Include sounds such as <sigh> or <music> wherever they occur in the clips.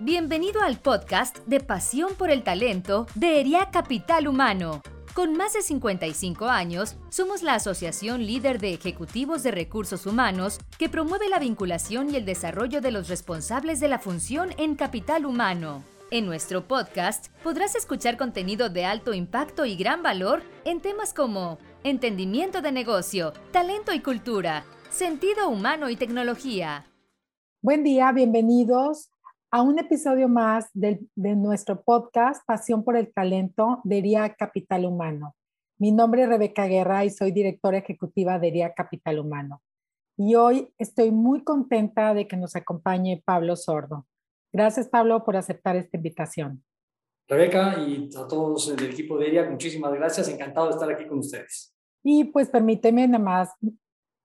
Bienvenido al podcast de Pasión por el Talento de ERIA Capital Humano. Con más de 55 años, somos la asociación líder de ejecutivos de recursos humanos que promueve la vinculación y el desarrollo de los responsables de la función en capital humano. En nuestro podcast podrás escuchar contenido de alto impacto y gran valor en temas como entendimiento de negocio, talento y cultura, sentido humano y tecnología. Buen día, bienvenidos a un episodio más de, nuestro podcast Pasión por el Talento de ERIA Capital Humano. Mi nombre es Rebeca Guerra y soy directora ejecutiva de ERIA Capital Humano. Y hoy estoy muy contenta de que nos acompañe Pablo Sordo. Gracias, Pablo, por aceptar esta invitación. Rebeca y a todos del equipo de ERIA, muchísimas gracias. Encantado de estar aquí con ustedes. Y pues permíteme nada más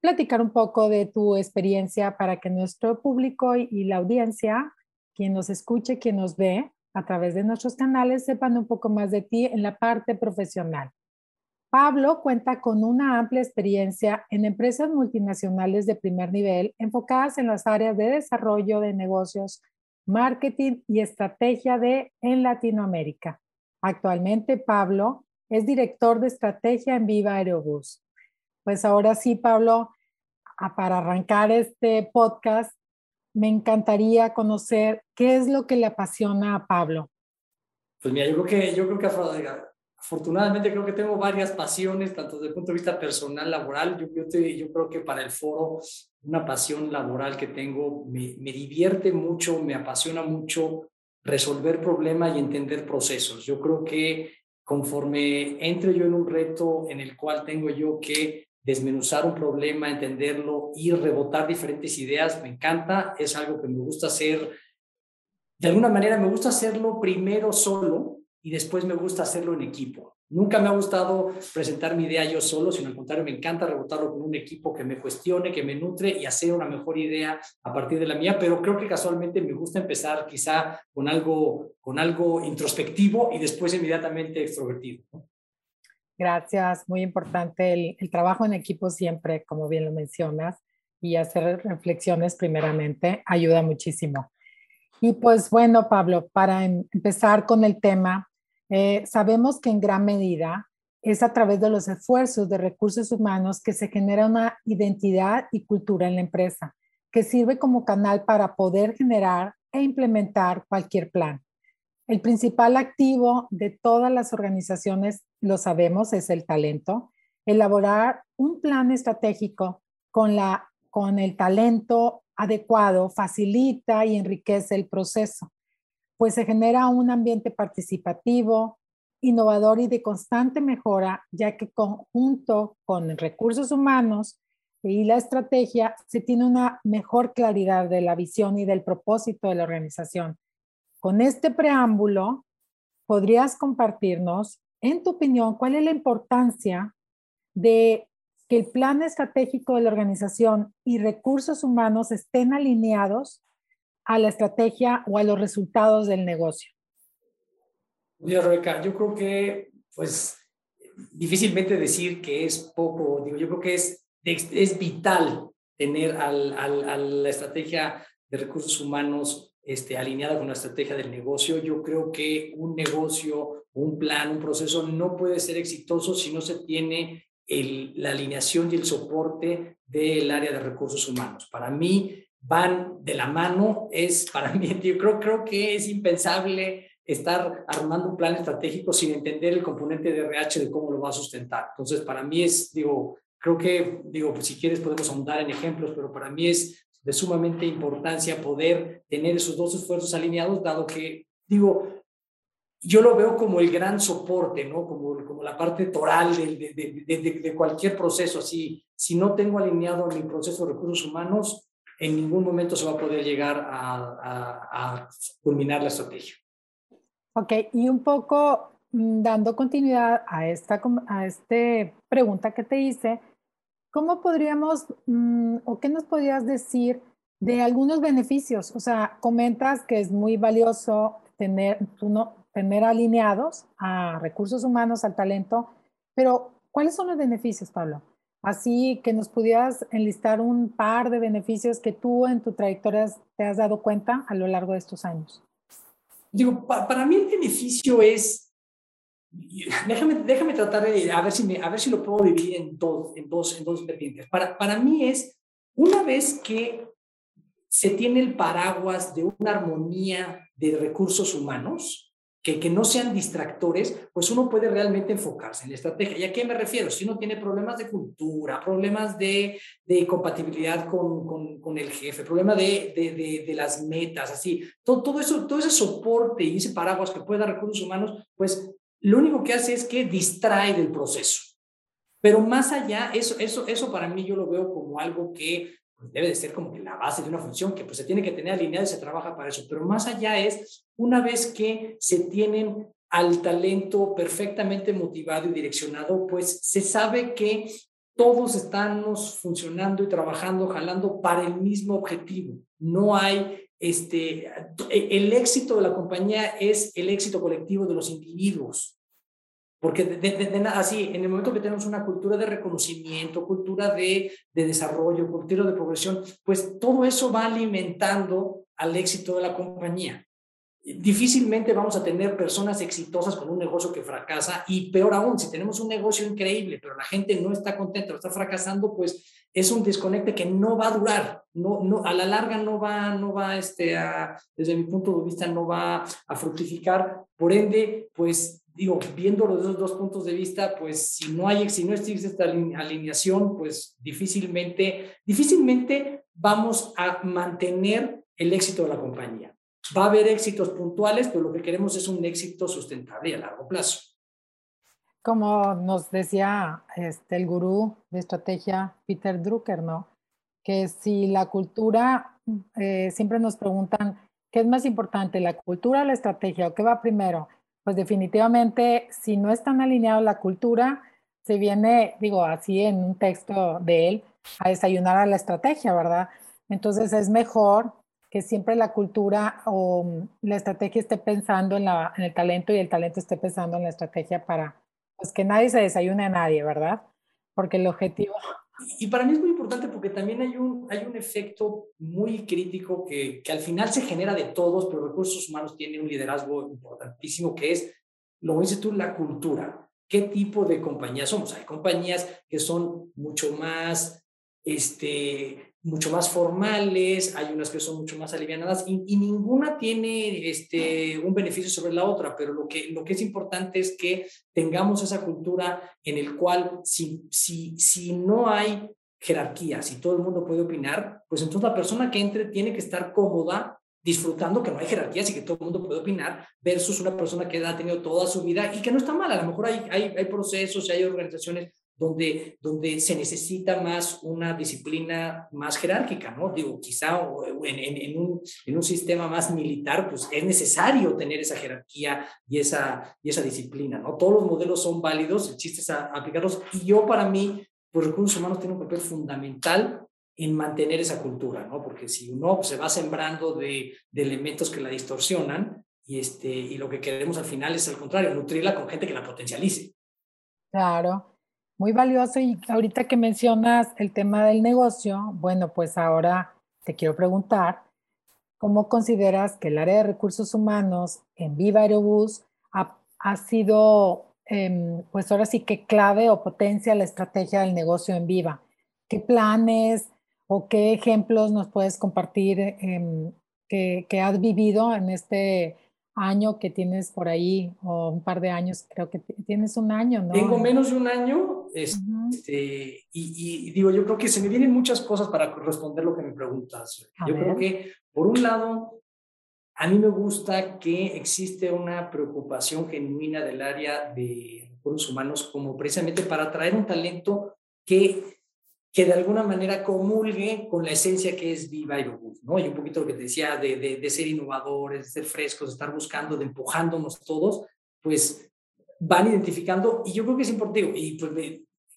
platicar un poco de tu experiencia para que nuestro público y la audiencia quien nos escuche, quien nos ve a través de nuestros canales, sepan un poco más de ti en la parte profesional. Pablo cuenta con una amplia experiencia en empresas multinacionales de primer nivel enfocadas en las áreas de desarrollo de negocios, marketing y estrategia de en Latinoamérica. Actualmente Pablo es director de estrategia en Viva Aerobús. Pues ahora sí, Pablo, para arrancar este podcast, me encantaría conocer qué es lo que le apasiona a Pablo. Pues mira, yo creo que, yo creo que afortunadamente creo que tengo varias pasiones, tanto desde el punto de vista personal, laboral. Yo, yo, yo creo que para el foro, una pasión laboral que tengo, me, me divierte mucho, me apasiona mucho resolver problemas y entender procesos. Yo creo que conforme entre yo en un reto en el cual tengo yo que desmenuzar un problema, entenderlo y rebotar diferentes ideas, me encanta, es algo que me gusta hacer. De alguna manera me gusta hacerlo primero solo y después me gusta hacerlo en equipo. Nunca me ha gustado presentar mi idea yo solo, sino al contrario, me encanta rebotarlo con un equipo que me cuestione, que me nutre y hacer una mejor idea a partir de la mía, pero creo que casualmente me gusta empezar quizá con algo, con algo introspectivo y después inmediatamente extrovertido. Gracias, muy importante el, trabajo en equipo siempre, como bien lo mencionas, y hacer reflexiones primeramente ayuda muchísimo. Y pues bueno, Pablo, para em, empezar con el tema, eh, sabemos que en gran medida es a través de los esfuerzos de recursos humanos que se genera una identidad y cultura en la empresa, que sirve como canal para poder generar e implementar cualquier plan. El principal activo de todas las organizaciones, lo sabemos, es el talento. Elaborar un plan estratégico con, la, con el talento adecuado facilita y enriquece el proceso, pues se genera un ambiente participativo, innovador y de constante mejora, ya que conjunto con recursos humanos y la estrategia se tiene una mejor claridad de la visión y del propósito de la organización con este preámbulo, ¿podrías compartirnos, en tu opinión, cuál es la importancia de que el plan estratégico de la organización y recursos humanos estén alineados a la estrategia o a los resultados del negocio? Mira, Rebeca, yo creo que, pues, difícilmente decir que es poco, digo, yo creo que es, es vital tener al, al, a la estrategia de recursos humanos este, alineada con la estrategia del negocio. Yo creo que un negocio, un plan, un proceso no puede ser exitoso si no se tiene el, la alineación y el soporte del área de recursos humanos. Para mí van de la mano, es <laughs> para mí, yo creo, creo que es impensable estar armando un plan estratégico sin entender el componente de RH de cómo lo va a sustentar. Entonces, para mí es, digo, creo que, digo, pues si quieres podemos ahondar en ejemplos, pero para mí es de sumamente importancia poder tener esos dos esfuerzos alineados, dado que, digo, yo lo veo como el gran soporte, ¿no? Como, como la parte toral de, de, de, de, cualquier proceso. Así, si no tengo alineado mi proceso de recursos humanos, en ningún momento se va a poder llegar a, a, a culminar la estrategia. Ok, y un poco mm, dando continuidad a esta a este pregunta que te hice, ¿cómo podríamos mm, o qué nos podrías decir de algunos beneficios? O sea, comentas que es muy valioso tener, tener alineados a recursos humanos, al talento, pero ¿cuáles son los beneficios, Pablo? Así que nos pudieras enlistar un par de beneficios que tú en tu trayectoria te has dado cuenta a lo largo de estos años. digo, para mí el beneficio es, déjame, déjame tratar de, a ver si, me, a ver si lo puedo dividir en dos, en dos, en dos vertientes. Para, para mí es, una vez que se tiene el paraguas de una armonía de recursos humanos, que, no sean distractores, pues uno puede realmente enfocarse en la estrategia. ¿Y a qué me refiero? Si uno tiene problemas de cultura, problemas de, de compatibilidad con, con, el jefe, problema de, de, de, las metas, así, todo, todo, eso, todo ese soporte y ese paraguas que puede dar recursos humanos, pues lo único que hace es que distrae del proceso. Pero más allá, eso, eso, eso para mí yo lo veo como algo que pues, debe de ser como que la base de una función que pues se tiene que tener alineada y se trabaja para eso. Pero más allá es, una vez que se tienen al talento perfectamente motivado y direccionado, pues se sabe que todos estamos funcionando y trabajando, jalando para el mismo objetivo. No hay, este, el éxito de la compañía es el éxito colectivo de los individuos. Porque de, nada, así, en el momento que tenemos una cultura de reconocimiento, cultura de, de desarrollo, cultura de progresión, pues todo eso va alimentando al éxito de la compañía. Difícilmente vamos a tener personas exitosas con un negocio que fracasa y peor aún, si tenemos un negocio increíble, pero la gente no está contenta está fracasando, pues es un desconecte que no va a durar, no, no, a la larga no va, no va, este, a, desde mi punto de vista, no va a fructificar. Por ende, pues digo, viéndolo de esos dos puntos de vista, pues si no hay, si no existe esta alineación, pues difícilmente, difícilmente vamos a mantener el éxito de la compañía. Va a haber éxitos puntuales, pero lo que queremos es un éxito sustentable a largo plazo. Como nos decía este, el gurú de estrategia Peter Drucker, ¿no? Que si la cultura, eh, siempre nos preguntan, ¿qué es más importante, la cultura o la estrategia? ¿O qué va primero? Pues definitivamente, si no están alineados la cultura, se viene, digo, así en un texto de él, a desayunar a la estrategia, ¿verdad? Entonces es mejor que siempre la cultura o mm, la estrategia esté pensando en, la, en el talento y el talento esté pensando en la estrategia para, pues que nadie se desayune a nadie, ¿verdad? Porque el objetivo y para mí es muy importante porque también hay un, hay un efecto muy crítico que, que al final se genera de todos, pero recursos humanos tienen un liderazgo importantísimo que es, lo dices tú, la cultura. ¿Qué tipo de compañías somos? Hay compañías que son mucho más este, mucho más formales, hay unas que son mucho más alivianadas y, y, ninguna tiene este, un beneficio sobre la otra, pero lo que, lo que es importante es que tengamos esa cultura en el cual si, si, si no hay jerarquía, si todo el mundo puede opinar, pues entonces la persona que entre tiene que estar cómoda disfrutando que no hay jerarquías y que todo el mundo puede opinar, versus una persona que ha tenido toda su vida y que no está mal. A lo mejor hay, hay, hay procesos, hay organizaciones donde, donde se necesita más una disciplina más jerárquica, ¿no? Digo, quizá en, en, un, en, un, sistema más militar, pues es necesario tener esa jerarquía y esa, y esa disciplina, ¿no? Todos los modelos son válidos, el chiste es aplicarlos, y yo para mí, pues recursos humanos tienen un papel fundamental en mantener esa cultura, ¿no? Porque si uno se va sembrando de, de elementos que la distorsionan, y, este, y lo que queremos al final es al contrario, nutrirla con gente que la potencialice. Claro, muy valioso y ahorita que mencionas el tema del negocio, bueno, pues ahora te quiero preguntar, ¿cómo consideras que el área de recursos humanos en Viva Aerobús ha, ha sido, eh, pues ahora sí que clave o potencia la estrategia del negocio en Viva? ¿Qué planes o qué ejemplos nos puedes compartir eh, que, que has vivido en este año que tienes por ahí, o un par de años, creo que tienes un año, ¿no? Tengo menos de un año, este, y, digo, yo creo que se me vienen muchas cosas para responder lo que me preguntas. yo creo que, por un lado, a mí me gusta que existe una preocupación genuina del área de recursos humanos como precisamente para atraer un talento que que de alguna manera comulgue con la esencia que es Viva Aerobús, ¿no? Y un poquito lo que te decía de, de, ser innovadores, de ser frescos, de estar buscando, de empujándonos todos, pues van identificando, y yo creo que es importante, y pues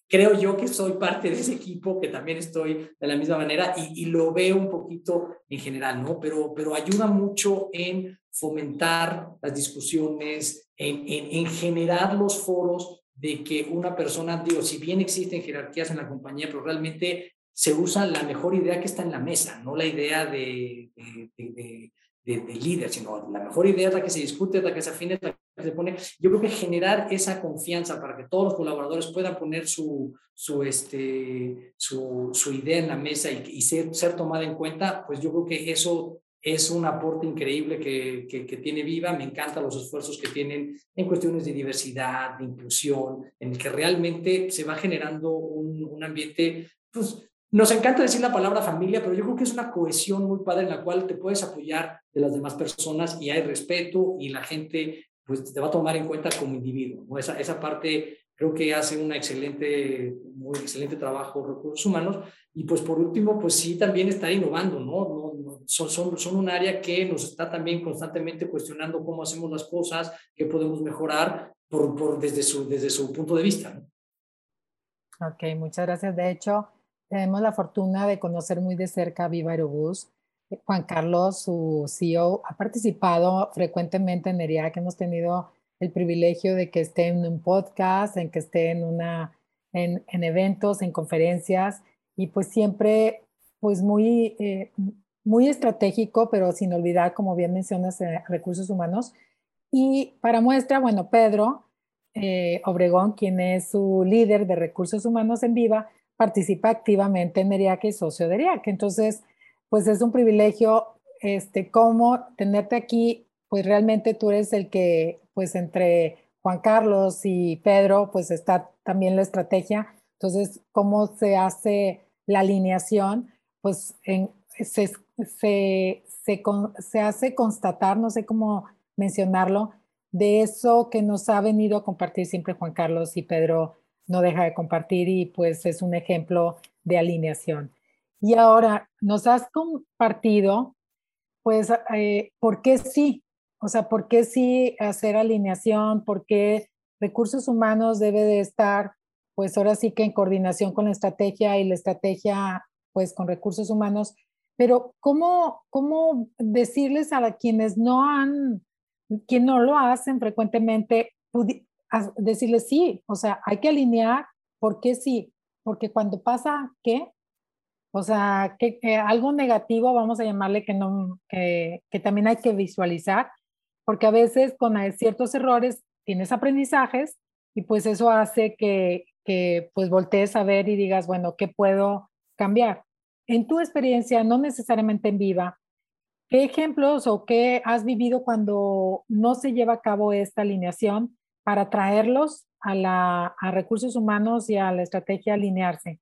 creo yo que soy parte de ese equipo, que también estoy de la misma manera, y, y lo veo un poquito en general, ¿no? Pero, pero ayuda mucho en fomentar las discusiones, en, en, en generar los foros de que una persona, digo, si bien existen jerarquías en la compañía, pero realmente se usa la mejor idea que está en la mesa, no la idea de, de, de, líder, sino la mejor idea es la que se discute, es la que se afina, es la se pone. Yo creo que generar esa confianza para que todos los colaboradores puedan poner su, su, este, su, su idea en la mesa y, y ser, ser tomada en cuenta, pues yo creo que eso es un aporte increíble que, que, tiene Viva. Me encantan los esfuerzos que tienen en cuestiones de diversidad, de inclusión, en el que realmente se va generando un, un ambiente, pues nos encanta decir la palabra familia, pero yo creo que es una cohesión muy padre en la cual te puedes apoyar de las demás personas y hay respeto y la gente pues te va a tomar en cuenta como individuo. Esa, esa parte creo que hace un excelente, muy excelente trabajo recursos humanos. Y pues por último, pues sí, también estar innovando, ¿no? no, son, son, son, un área que nos está también constantemente cuestionando cómo hacemos las cosas, qué podemos mejorar por, por, desde, su, desde su punto de vista. ¿no? Ok, muchas gracias. De hecho, tenemos la fortuna de conocer muy de cerca a Viva Aerobús. Juan Carlos, su CEO, ha participado frecuentemente en ERIAC. Hemos tenido el privilegio de que esté en un podcast, en que esté en, una, en, en eventos, en conferencias, y pues siempre, pues muy, eh, muy estratégico, pero sin olvidar, como bien mencionas, eh, recursos humanos. Y para muestra, bueno, Pedro eh, Obregón, quien es su líder de recursos humanos en Viva, participa activamente en ERIAC y socio de ERIAC. Entonces, pues es un privilegio, este, cómo tenerte aquí, pues realmente tú eres el que pues entre Juan Carlos y Pedro, pues está también la estrategia. Entonces, ¿cómo se hace la alineación? Pues se, se, se, hace constatar, no sé cómo mencionarlo, de eso que nos ha venido a compartir siempre Juan Carlos y Pedro no deja de compartir y pues es un ejemplo de alineación. Y ahora nos has compartido, pues, eh, ¿por qué sí? O sea, ¿por qué sí hacer alineación? ¿Por qué recursos humanos debe de estar, pues ahora sí que en coordinación con la estrategia y la estrategia, pues con recursos humanos? Pero ¿cómo, cómo decirles a quienes no han, quien no lo hacen frecuentemente, decirles sí, o sea, hay que alinear, ¿por qué sí? Porque cuando pasa, ¿qué? O sea, que, algo negativo, vamos a llamarle que, no, que, que también hay que visualizar porque a veces con ciertos errores tienes aprendizajes y pues eso hace que, que pues voltees a ver y digas, bueno, ¿qué puedo cambiar? En tu experiencia, no necesariamente en viva, ¿qué ejemplos o qué has vivido cuando no se lleva a cabo esta alineación para traerlos a, la, a recursos humanos y a la estrategia alinearse?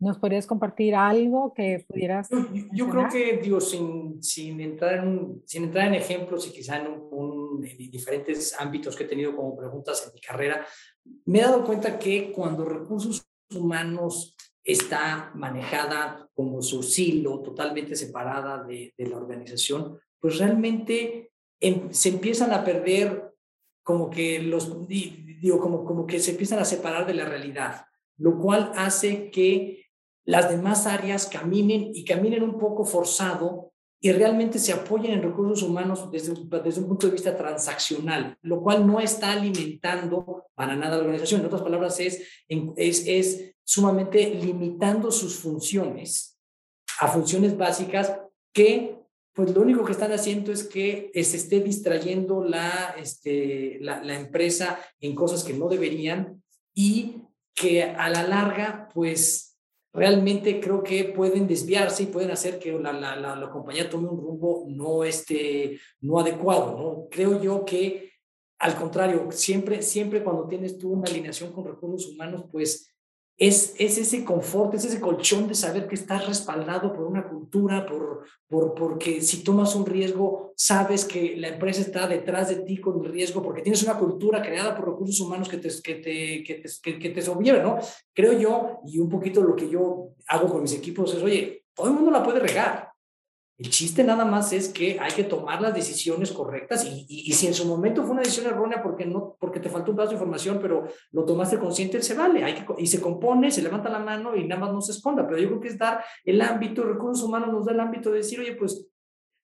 ¿Nos podrías compartir algo que pudieras? Yo, creo que, digo, sin, sin, entrar en sin entrar en ejemplos y quizá en, un, diferentes ámbitos que he tenido como preguntas en mi carrera, me he dado cuenta que cuando recursos humanos está manejada como su silo, totalmente separada de, de la organización, pues realmente em, se empiezan a perder como que los, digo, como, como que se empiezan a separar de la realidad, lo cual hace que las demás áreas caminen y caminen un poco forzado y realmente se apoyen en recursos humanos desde, un punto de vista transaccional, lo cual no está alimentando para nada la organización. En otras palabras, es, es, es sumamente limitando sus funciones a funciones básicas que pues lo único que están haciendo es que se esté distrayendo la, este, la, empresa en cosas que no deberían y que a la larga, pues realmente creo que pueden desviarse y pueden hacer que la, la, la, compañía tome un rumbo no, este, no adecuado. ¿no? Creo yo que, al contrario, siempre, siempre cuando tienes tú una alineación con recursos humanos, pues es, es ese confort, es ese colchón de saber que estás respaldado por una cultura, por, por, porque si tomas un riesgo, sabes que la empresa está detrás de ti con el riesgo, porque tienes una cultura creada por recursos humanos que te, que te, que te, que, te ¿no? Creo yo, y un poquito lo que yo hago con mis equipos es, oye, todo el mundo la puede regar, el chiste nada más es que hay que tomar las decisiones correctas y, y, si en su momento fue una decisión errónea porque, no, porque te faltó un pedazo de información, pero lo tomaste consciente, se vale. Hay que, y se compone, se levanta la mano y nada más no se esconda. Pero yo creo que es dar el ámbito, recursos humanos nos da el ámbito de decir, oye, pues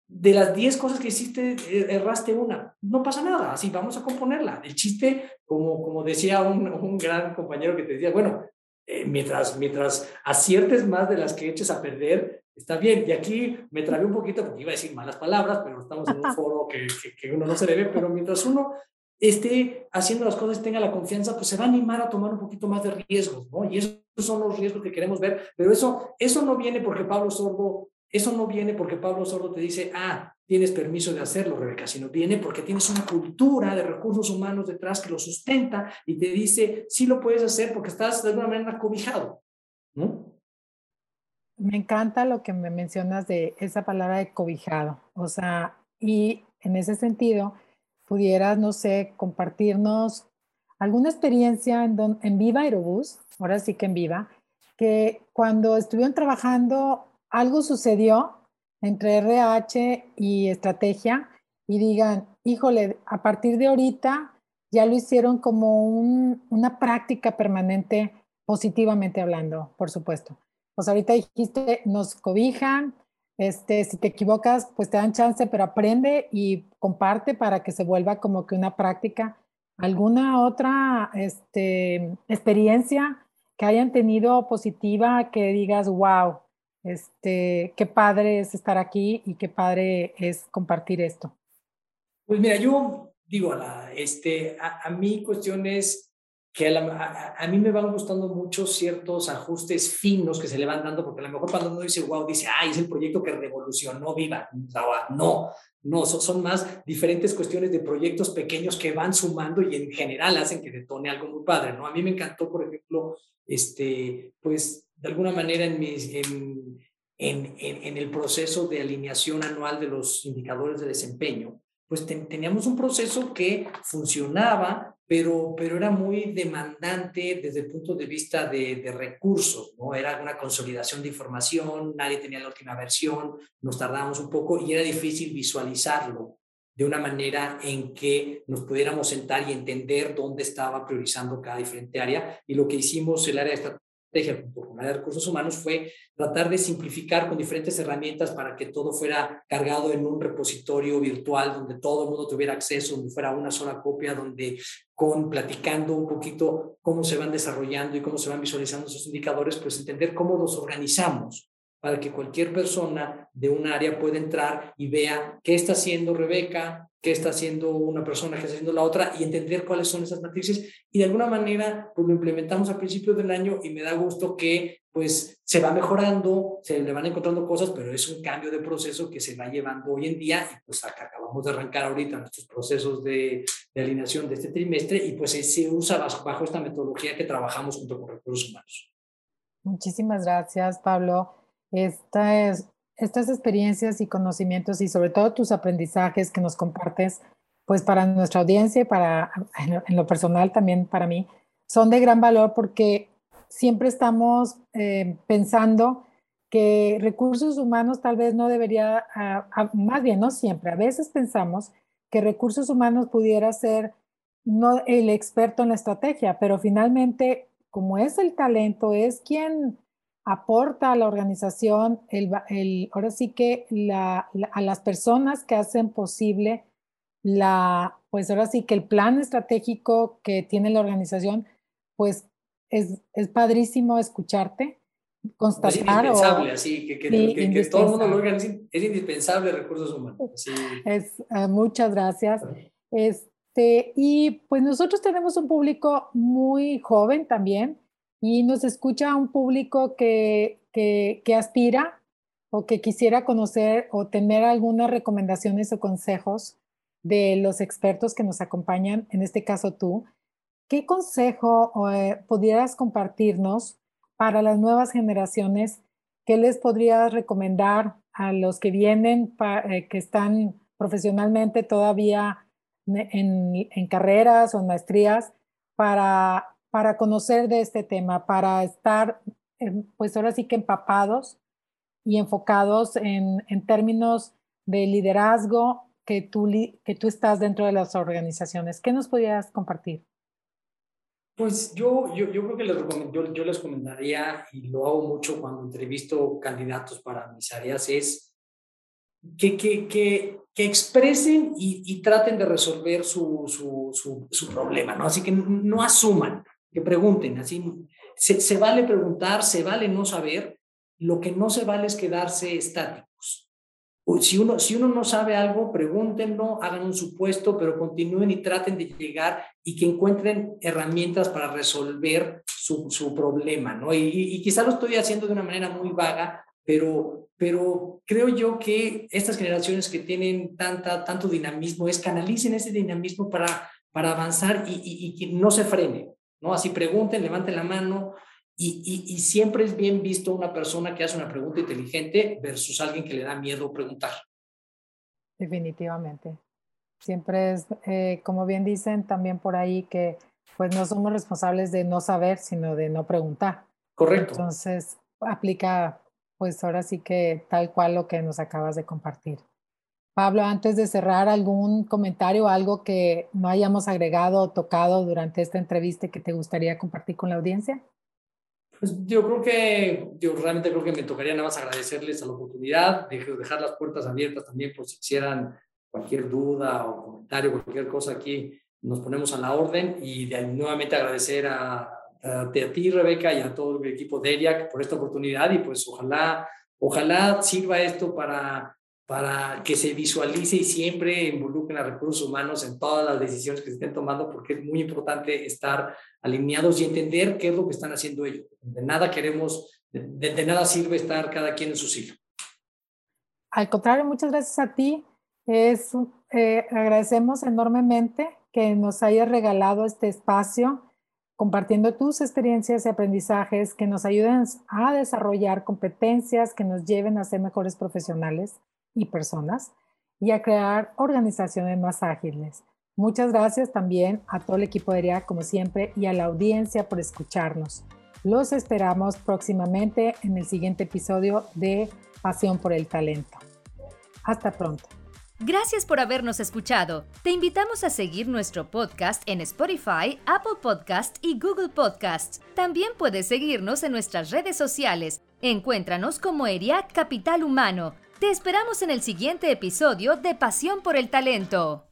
de las 10 cosas que hiciste, eh, erraste una. No pasa nada, así vamos a componerla. El chiste, como, como decía un, un gran compañero que te decía, bueno, eh, mientras, mientras aciertes más de las que eches a perder, está bien. Y aquí me trabé un poquito porque iba a decir malas palabras, pero estamos en un <laughs> foro que, que, uno no se debe, pero mientras uno esté haciendo las cosas, tenga la confianza, pues se va a animar a tomar un poquito más de riesgos, ¿no? Y esos son los riesgos que queremos ver, pero eso, eso no viene porque Pablo Sordo, eso no viene porque Pablo Sordo te dice, ah, tienes permiso de hacerlo, Rebeca, sino viene porque tienes una cultura de recursos humanos detrás que lo sustenta y te dice, sí lo puedes hacer porque estás de alguna manera cobijado, ¿no? Me encanta lo que me mencionas de esa palabra de cobijado, o sea, y en ese sentido, pudieras, no sé, compartirnos alguna experiencia en, Viva Aerobús, ahora sí que en Viva, que cuando estuvieron trabajando algo sucedió entre RH y estrategia y digan, híjole, a partir de ahorita ya lo hicieron como una práctica permanente, positivamente hablando, por supuesto. Pues ahorita dijiste, nos cobijan, este, si te equivocas, pues te dan chance, pero aprende y comparte para que se vuelva como que una práctica. ¿Alguna otra este, experiencia que hayan tenido positiva que digas, wow, este, qué padre es estar aquí y qué padre es compartir esto? Pues mira, yo digo, este, a, a mí cuestiones que a, mí me van gustando mucho ciertos ajustes finos que se le van dando, porque a lo mejor cuando uno dice, wow, dice, ay, es el proyecto que revolucionó Viva. No, no, son, son más diferentes cuestiones de proyectos pequeños que van sumando y en general hacen que detone algo muy padre, ¿no? A mí me encantó, por ejemplo, este, pues, de alguna manera en, en, en, el proceso de alineación anual de los indicadores de desempeño, pues teníamos un proceso que funcionaba, pero, pero era muy demandante desde el punto de vista de, recursos, ¿no? Era una consolidación de información, nadie tenía la última versión, nos tardábamos un poco y era difícil visualizarlo de una manera en que nos pudiéramos sentar y entender dónde estaba priorizando cada diferente área. Y lo que hicimos el área de estrategia junto con de recursos humanos fue tratar de simplificar con diferentes herramientas para que todo fuera cargado en un repositorio virtual donde todo el mundo tuviera acceso, donde fuera una sola copia, donde con platicando un poquito cómo se van desarrollando y cómo se van visualizando esos indicadores, pues entender cómo los organizamos para que cualquier persona de un área pueda entrar y vea qué está haciendo Rebeca, qué está haciendo una persona, qué está haciendo la otra y entender cuáles son esas matrices. Y de alguna manera, pues lo implementamos a principios del año y me da gusto que pues se va mejorando, se le van encontrando cosas, pero es un cambio de proceso que se va llevando hoy en día y pues acá acabamos de arrancar ahorita nuestros procesos de, de alineación de este trimestre y pues se usa bajo, bajo esta metodología que trabajamos junto con recursos humanos. Muchísimas gracias, Pablo. Esta es, estas experiencias y conocimientos y sobre todo tus aprendizajes que nos compartes, pues para nuestra audiencia y para, <laughs> en lo personal también para mí, son de gran valor porque siempre estamos eh, pensando que recursos humanos tal vez no debería, más bien no siempre, a veces pensamos que recursos humanos pudiera ser no el experto en la estrategia, pero finalmente, como es el talento, es quien aporta a la organización, el, el, ahora sí que a las personas que hacen posible la, pues ahora sí que el plan estratégico que tiene la organización, pues es, es padrísimo escucharte, constatar. Es indispensable, así, que, que, todo el mundo lo oiga, es, indispensable recursos humanos. Es, uh, muchas gracias. Este, y pues nosotros tenemos un público muy joven también, y nos escucha un público que, que, aspira o que quisiera conocer o tener algunas recomendaciones o consejos de los expertos que nos acompañan, en este caso tú. ¿Qué consejo eh, pudieras compartirnos para las nuevas generaciones? ¿Qué les podrías recomendar a los que vienen, eh, que están profesionalmente todavía en, en carreras o en maestrías, para para conocer de este tema, para estar, pues ahora sí que empapados y enfocados en, en términos de liderazgo que tú, que tú estás dentro de las organizaciones. ¿Qué nos podrías compartir? Pues yo, yo, yo creo que les yo, yo, les recomendaría, y lo hago mucho cuando entrevisto candidatos para mis áreas, es que, que, que, que expresen y, traten de resolver su, su, su, problema, ¿no? Así que no asuman, que pregunten, así se, se, vale preguntar, se vale no saber, lo que no se vale es quedarse estáticos. Si uno, si uno no sabe algo, pregúntenlo, hagan un supuesto, pero continúen y traten de llegar y que encuentren herramientas para resolver su, su problema, ¿no? Y, y, quizá lo estoy haciendo de una manera muy vaga, pero, pero creo yo que estas generaciones que tienen tanta, tanto dinamismo es canalicen ese dinamismo para, para avanzar y, y, y que no se frene, ¿no? Así pregunten, levanten la mano, y, y, siempre es bien visto una persona que hace una pregunta inteligente versus alguien que le da miedo preguntar. Definitivamente. Siempre es, eh, como bien dicen también por ahí, que pues no somos responsables de no saber, sino de no preguntar. Correcto. Entonces, aplica pues ahora sí que tal cual lo que nos acabas de compartir. Pablo, antes de cerrar, ¿algún comentario, algo que no hayamos agregado o tocado durante esta entrevista que te gustaría compartir con la audiencia? Pues yo creo que, yo realmente creo que me tocaría nada más agradecerles a la oportunidad, de dejar las puertas abiertas también por si quisieran cualquier duda o comentario, cualquier cosa aquí, nos ponemos a la orden y de, nuevamente agradecer a, a, ti, Rebeca, y a todo el equipo de ERIAC por esta oportunidad y pues ojalá, ojalá sirva esto para para que se visualice y siempre involucren a recursos humanos en todas las decisiones que se estén tomando, porque es muy importante estar alineados y entender qué es lo que están haciendo ellos. De nada queremos, de, nada sirve estar cada quien en su sitio. Al contrario, muchas gracias a ti. Es, eh, agradecemos enormemente que nos hayas regalado este espacio compartiendo tus experiencias y aprendizajes que nos ayuden a desarrollar competencias que nos lleven a ser mejores profesionales y personas y a crear organizaciones más ágiles. Muchas gracias también a todo el equipo de ERIA, como siempre, y a la audiencia por escucharnos. Los esperamos próximamente en el siguiente episodio de Pasión por el Talento. Hasta pronto. Gracias por habernos escuchado. Te invitamos a seguir nuestro podcast en Spotify, Apple Podcast y Google Podcasts. También puedes seguirnos en nuestras redes sociales. Encuéntranos como ERIAC Capital Humano te esperamos en el siguiente episodio de Pasión por el Talento.